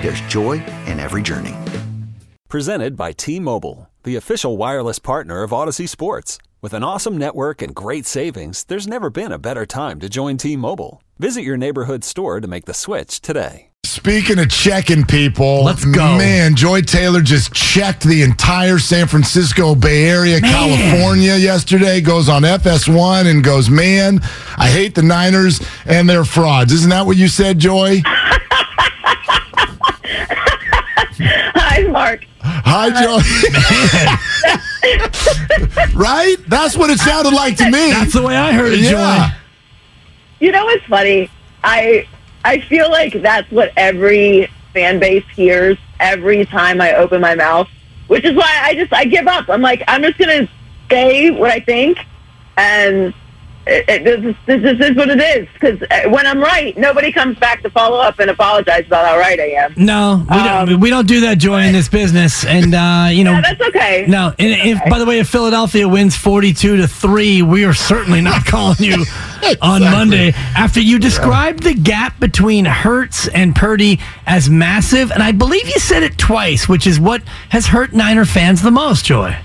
there's joy in every journey. Presented by T Mobile, the official wireless partner of Audacy Sports. With an awesome network and great savings, there's never been a better time to join T Mobile. Visit your neighborhood store to make the switch today. Speaking of checking people, Let's go. Man, Joy Taylor just checked the entire San Francisco Bay Area, Man. California yesterday. Goes on FS1 and goes, man, I hate the Niners and their frauds. Isn't that what you said, Joy? Hi, Mark. Hi, Joy. right? That's what it sounded like to me. That's the way I heard it, Yeah. Joy. You know what's funny? I I feel like that's what every fan base hears every time I open my mouth, which is why I just I give up. I'm like I'm just gonna say what I think, and it, it, this, is, this is what it is. Because when I'm right, nobody comes back to follow up and apologize about how right I am. No, we, don't, Um, we don't do that, Joy, in this business. And, uh, you know. Yeah, that's okay. No, and if by the way, if Philadelphia wins forty-two to three, we are certainly not calling you on Monday after you described the gap between Hertz and Purdy as massive, and I believe you said it twice, which is what has hurt Niner fans the most. Joy,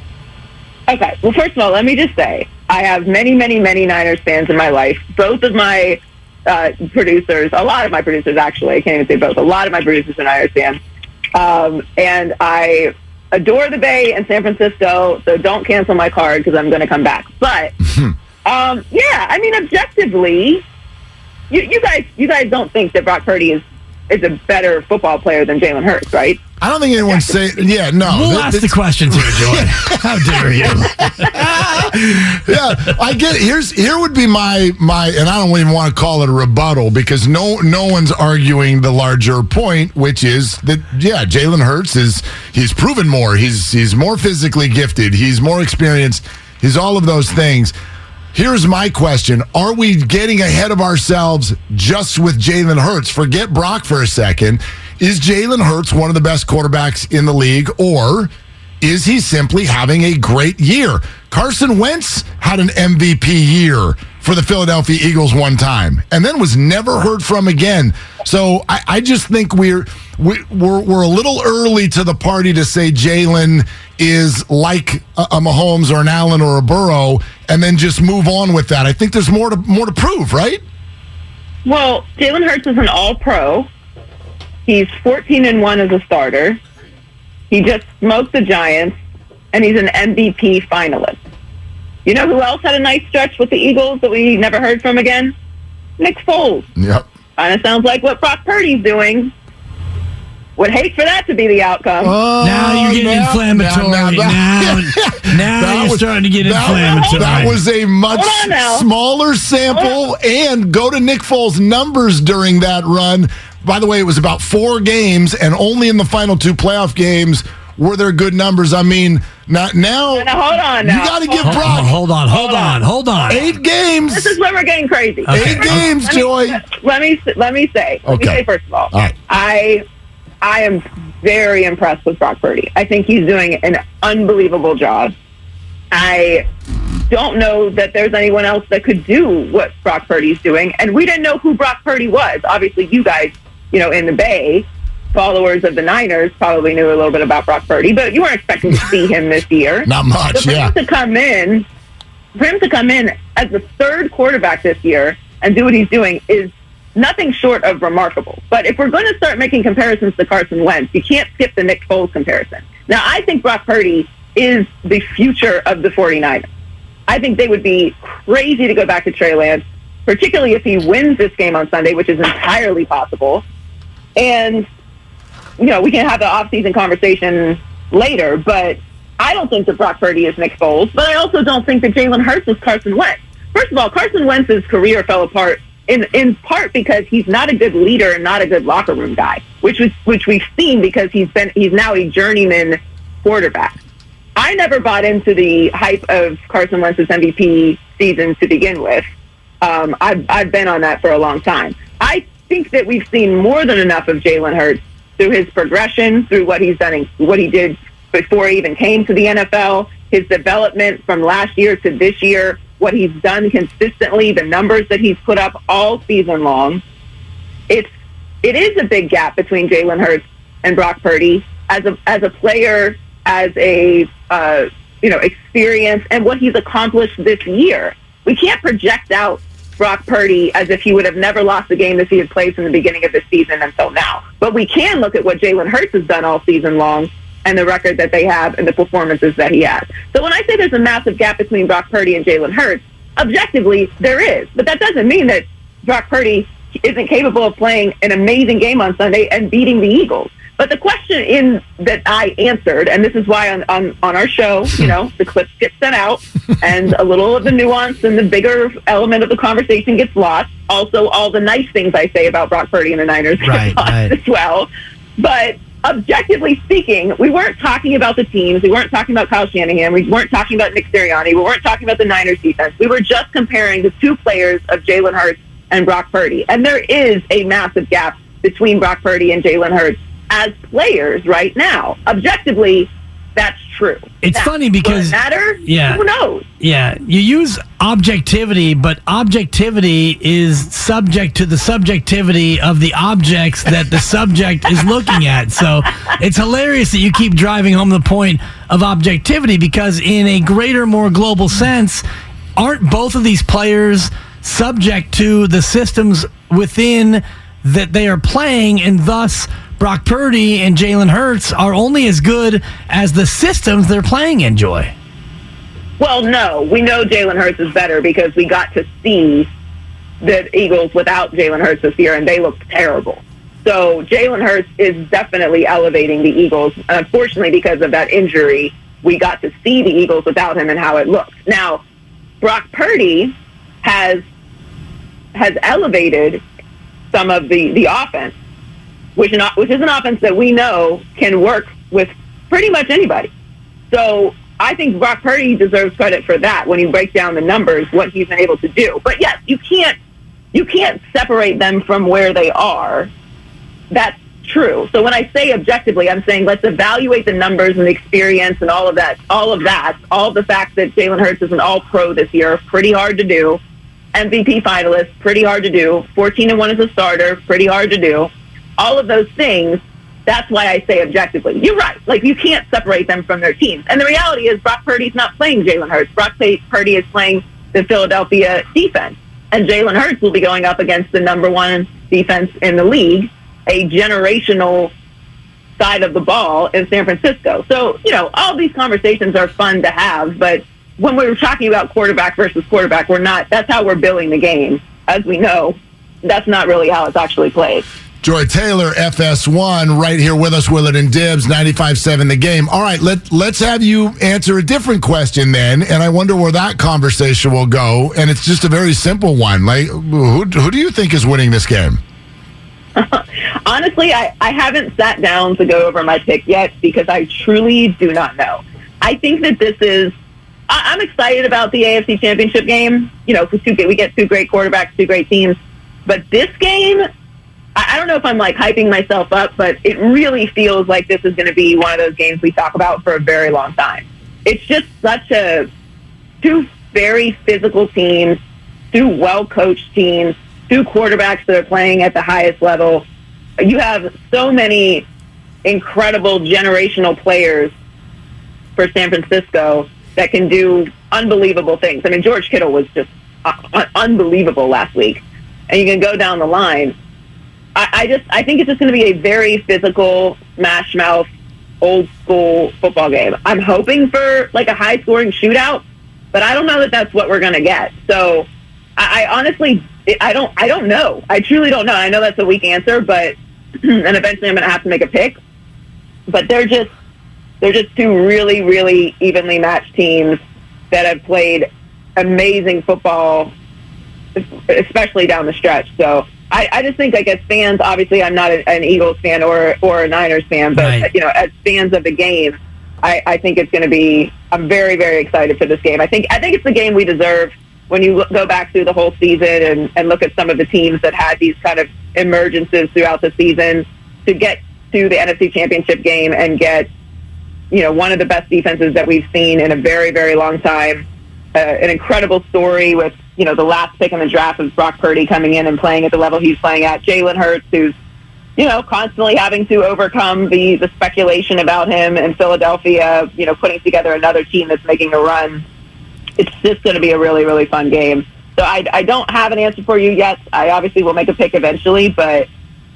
Okay. Well, first of all, let me just say I have many, many, many Niners fans in my life. Both of my uh, producers, a lot of my producers actually, I can't even say both. A lot of my producers are Niners fans, um, and I adore the Bay and San Francisco. So don't cancel my card because I'm going to come back. But um, yeah, I mean, objectively, you, you guys, you guys don't think that Brock Purdy is is a better football player than Jalen Hurts, right? I don't think anyone's saying, yeah, no. we'll Th- ask the th- questions here, Joy. How dare you? yeah, I get it. Here's here would be my my, and I don't even want to call it a rebuttal because no no one's arguing the larger point, which is that yeah, Jalen Hurts is he's proven more. He's he's more physically gifted. He's more experienced. He's all of those things. Here's my question: Are we getting ahead of ourselves just with Jalen Hurts? Forget Brock for a second. Is Jalen Hurts one of the best quarterbacks in the league, or is he simply having a great year? Carson Wentz had an MVP year for the Philadelphia Eagles one time and then was never heard from again. So I, I just think we're, we, we're we're a little early to the party to say Jalen is like a, a Mahomes or an Allen or a Burrow and then just move on with that. I think there's more to more to prove, right? Well, Jalen Hurts is an All Pro. He's 14 and one as a starter. He just smoked the Giants, and he's an MVP finalist. You know who else had a nice stretch with the Eagles that we never heard from again? Nick Foles. Yep. Kind of sounds like what Brock Purdy's doing. Would hate for that to be the outcome. Oh, now you're getting now- inflammatory. now- Now, now- now, That you're was- starting to get that- inflammatory. That was a much Hold on now. smaller sample, and go to Nick Foles' numbers during that run. By the way, it was about four games, and only in the final two playoff games were there good numbers. I mean, not now. Now, hold on now. You got to give Hold on, Brock hold on, hold on, hold on. eight games. This is where we're getting crazy. Okay. Eight games, Let me- Joy. Let me let me say. Let me say first of all, All right. I I am very impressed with Brock Purdy. I think he's doing an unbelievable job. I don't know that there's anyone else that could do what Brock Purdy's doing, and we didn't know who Brock Purdy was. Obviously, you guys, you know, in the Bay, followers of the Niners, probably knew a little bit about Brock Purdy, but you weren't expecting to see him this year. Not much, So for yeah. him to come in, for him to come in as the third quarterback this year and do what he's doing is nothing short of remarkable. But if we're going to start making comparisons to Carson Wentz, you can't skip the Nick Foles comparison. Now, I think Brock Purdy is the future of the 49ers. I think they would be crazy to go back to Trey Lance, particularly if he wins this game on Sunday, which is entirely possible. And, you know, we can have the offseason conversation later, but I don't think that Brock Purdy is Nick Foles, but I also don't think that Jalen Hurts is Carson Wentz. First of all, Carson Wentz's career fell apart in in part because he's not a good leader and not a good locker room guy, which was which we've seen because he's been he's now a journeyman quarterback. I never bought into the hype of Carson Wentz's MVP season to begin with. Um, I've I've been on that for a long time. I think that we've seen more than enough of Jalen Hurts through his progression, through what he's done, what he did before he even came to the NFL, his development from last year to this year, what he's done consistently, the numbers that he's put up all season long. It's it is a big gap between Jalen Hurts and Brock Purdy as a as a player, as a uh, you know experience, and what he's accomplished this year. We can't project out Brock Purdy as if he would have never lost a game that he had played from the beginning of the season until now. But we can look at what Jalen Hurts has done all season long and the record that they have and the performances that he has. So when I say there's a massive gap between Brock Purdy and Jalen Hurts, objectively there is. But that doesn't mean that Brock Purdy isn't capable of playing an amazing game on Sunday and beating the Eagles. But the question in that I answered, and this is why on, on, on our show, you know, the clips get sent out and a little of the nuance and the bigger element of the conversation gets lost. Also, all the nice things I say about Brock Purdy and the Niners right, get lost right. as well. But objectively speaking, we weren't talking about the teams. We weren't talking about Kyle Shanahan. We weren't talking about Nick Sirianni. We weren't talking about the Niners defense. We were just comparing the two players of Jalen Hurts and Brock Purdy. And there is a massive gap between Brock Purdy and Jalen Hurts as players right now. Objectively, that's true. It's now, funny because it matter. Yeah, who knows? Yeah, you use objectivity, but objectivity is subject to the subjectivity of the objects that the subject is looking at. So it's hilarious that you keep driving home the point of objectivity because, in a greater, more global sense, aren't both of these players subject to the systems within that they are playing, and thus Brock Purdy and Jalen Hurts are only as good as the systems they're playing in, Joy. Well, no, we know Jalen Hurts is better because we got to see the Eagles without Jalen Hurts this year, and they looked terrible. So Jalen Hurts is definitely elevating the Eagles. Unfortunately, because of that injury, we got to see the Eagles without him and how it looked. Now, Brock Purdy has has elevated some of the, the offense, which, not, which is an offense that we know can work with pretty much anybody. So I think Brock Purdy deserves credit for that when you break down the numbers, what he's been able to do. But yes, you can't you can't separate them from where they are. That's true. So when I say objectively, I'm saying let's evaluate the numbers and the experience and all of that, all of that, all the fact that Jalen Hurts is an all pro this year, pretty hard to do. MVP finalist, pretty hard to do. 14 and 1 as a starter, pretty hard to do. All of those things, that's why I say objectively. You're right. Like, you can't separate them from their teams. And the reality is, Brock Purdy's not playing Jalen Hurts. Brock Purdy is playing the Philadelphia defense. And Jalen Hurts will be going up against the number one defense in the league, a generational side of the ball in San Francisco. So, you know, all these conversations are fun to have, but when we're talking about quarterback versus quarterback, we're not, that's how we're billing the game. As we know, that's not really how it's actually played. Joy Taylor, FS1, right here with us, Willard and Dibs, 95.7 the game. All right, let, let's have you answer a different question then, and I wonder where that conversation will go. And it's just a very simple one. Like, who, who do you think is winning this game? Honestly, I, I haven't sat down to go over my pick yet because I truly do not know. I think that this is I, am excited about the AFC Championship game. You know, because we get two great quarterbacks, two great teams. But this game, I, don't know if I'm like hyping myself up, but it really feels like this is going to be one of those games we talk about for a very long time. It's just such a two very physical teams, two well coached teams, two quarterbacks that are playing at the highest level. You have so many incredible generational players for San Francisco that can do unbelievable things. I mean, George Kittle was just uh, unbelievable last week, and you can go down the line. I, I just I think it's just going to be a very physical, smash mouth old school football game. I'm hoping for like a high scoring shootout, but I don't know that that's what we're going to get. So I, I honestly, I don't, I don't know. I truly don't know. I know that's a weak answer, but and eventually I'm going to have to make a pick. But they're just, they're just two really, really evenly matched teams that have played amazing football, especially down the stretch. So I, I just think, like as fans, obviously, I'm not a, an Eagles fan or or a Niners fan, but Right. you know, as fans of the game, I, I think it's going to be. I'm very, very excited for this game. I think I think it's the game we deserve. When you look, go back through the whole season and, and look at some of the teams that had these kind of emergences throughout the season, to get to the NFC Championship game and get you know, one of the best defenses that we've seen in a very, very long time. Uh, an incredible story with, you know, the last pick in the draft of Brock Purdy coming in and playing at the level he's playing at. Jalen Hurts, who's, you know, constantly having to overcome the, the speculation about him in Philadelphia, you know, putting together another team that's making a run. It's just going to be a really, really fun game. So I, I don't have an answer for you yet. I obviously will make a pick eventually, but,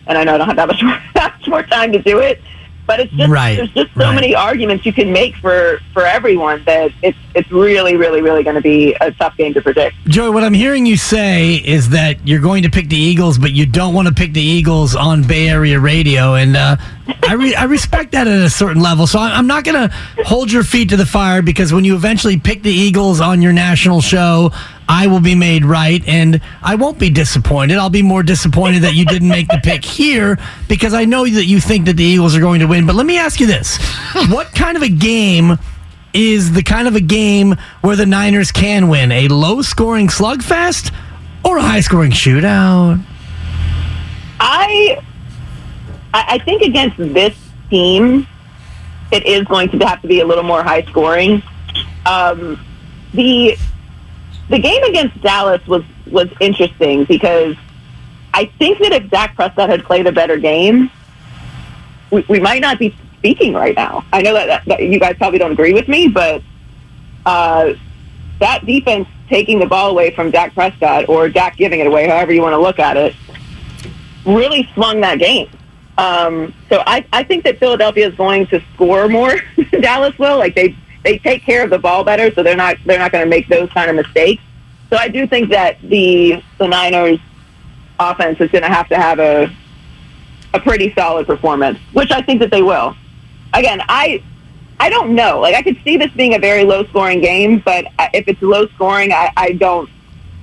and I know I don't have that much more, that much more time to do it. But it's just Right, there's just so right. many arguments you can make for for everyone that it's it's really really really going to be a tough game to predict. Joey, what I'm hearing you say is that you're going to pick the Eagles, but you don't want to pick the Eagles on Bay Area radio, and uh, I re- I respect that at a certain level. So I'm not going to hold your feet to the fire because when you eventually pick the Eagles on your national show, I will be made right, and I won't be disappointed. I'll be more disappointed that you didn't make the pick here because I know that you think that the Eagles are going to win. But let me ask you this: What kind of a game? is the kind of a game where the Niners can win a low scoring slugfest or a high scoring shootout. I I think against this team, it is going to have to be a little more high scoring. Um, the the game against Dallas was was interesting because I think that if Dak Prescott had played a better game, we, we might not be speaking right now. I know that, that, that you guys probably don't agree with me, but uh, that defense taking the ball away from Dak Prescott or Dak giving it away, however you want to look at it, really swung that game. Um, so I, I think that Philadelphia is going to score more Dallas will. Like they they take care of the ball better, so they're not they're not going to make those kind of mistakes. So I do think that the the Niners offense is going to have to have a a pretty solid performance, which I think that they will. Again, I I don't know. Like I could see this being a very low scoring game, but if it's low scoring, I, I don't.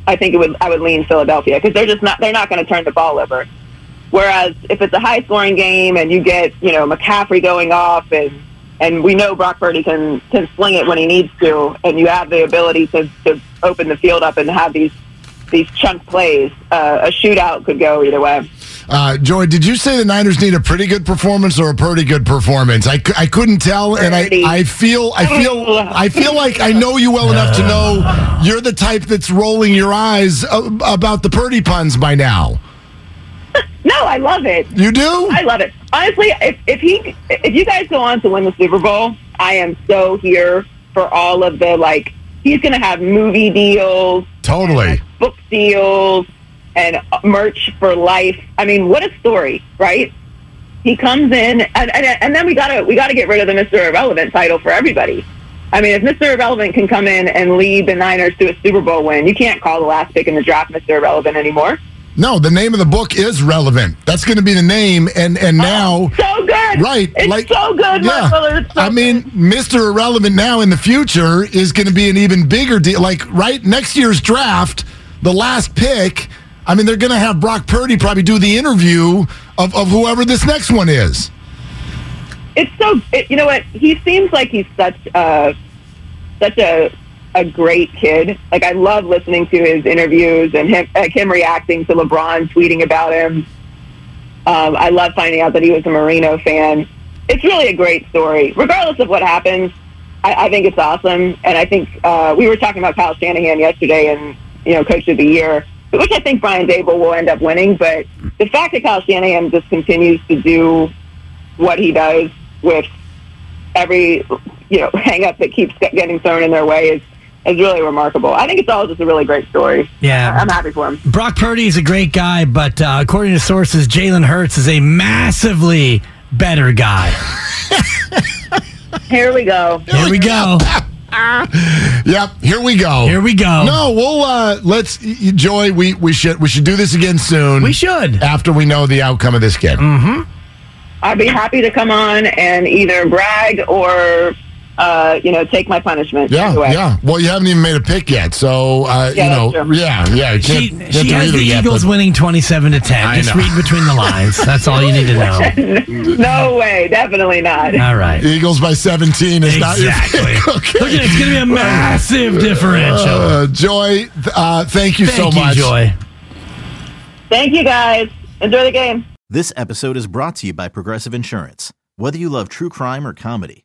I think it would. I would lean Philadelphia because they're just not. They're not going to turn the ball over. Whereas if it's a high scoring game and you get you know McCaffrey going off and and we know Brock Purdy can can sling it when he needs to, and you have the ability to to open the field up and have these these chunk plays, uh, a shootout could go either way. Uh, Joy, did you say the Niners need a pretty good performance or a pretty good performance? I, I couldn't tell, and I, I feel I feel I feel like I know you well enough to know you're the type that's rolling your eyes about the Purdy puns by now. No, I love it. You do? I love it. Honestly, if, if he if you guys go on to win the Super Bowl, I am so here for all of the like. He's going to have movie deals, Totally. book deals, and merch for life. I mean, what a story, right? He comes in, and and, and then we gotta we gotta get rid of the Mister Irrelevant title for everybody. I mean, if Mr. Irrelevant can come in and lead the Niners to a Super Bowl win, you can't call the last pick in the draft Mr. Irrelevant anymore. No, the name of the book is relevant. That's going to be the name, and and oh, now. So good, Right, It's like so good, yeah. It's so I mean, good. Mr. Irrelevant now in the future is going to be an even bigger deal. Like right next year's draft, the last pick. I mean, they're going to have Brock Purdy probably do the interview of, of whoever this next one is. it's so it, you know what he seems like he's such a such a a great kid. Like i love listening to his interviews and him like him reacting to lebron tweeting about him. Um, i love finding out that he was a marino fan. It's really a great story. Regardless of what happens i, I think it's awesome. And i think uh, we were talking about kyle shanahan yesterday and you know coach of the year which i think brian daboll will end up winning. But the fact that kyle shanahan just continues to do what he does with every you know hang up that keeps getting thrown in their way is is really remarkable. I think it's all just a really great story. Yeah. I'm happy for him. Brock Purdy is a great guy, but uh, according to sources, Jalen Hurts is a massively better guy. Here we go. Here we go. Yep, here we go. Here we go. No, we'll uh let's y- y- Joy, we we should we should do this again soon. We should. after we know the outcome of this kid. I'd be happy to come on and either brag or, uh, you know, take my punishment. Yeah, Either way. yeah. Well, you haven't even made a pick yet, so uh, Yeah, you know, that's yeah, yeah. You She, can't, can't she has the yet, Eagles but- winning 27 to 10. I Just know. read between the lines. That's all you need to know. No way. Definitely not. All right. Eagles by seventeen is not your Exactly. pick. Okay. Look at it. It's going to be a massive differential. Uh, Joy, th- uh, thank you so Thank you, much. Joy. Thank you guys. Enjoy the game. This episode is brought to you by Progressive Insurance. Whether you love true crime or comedy,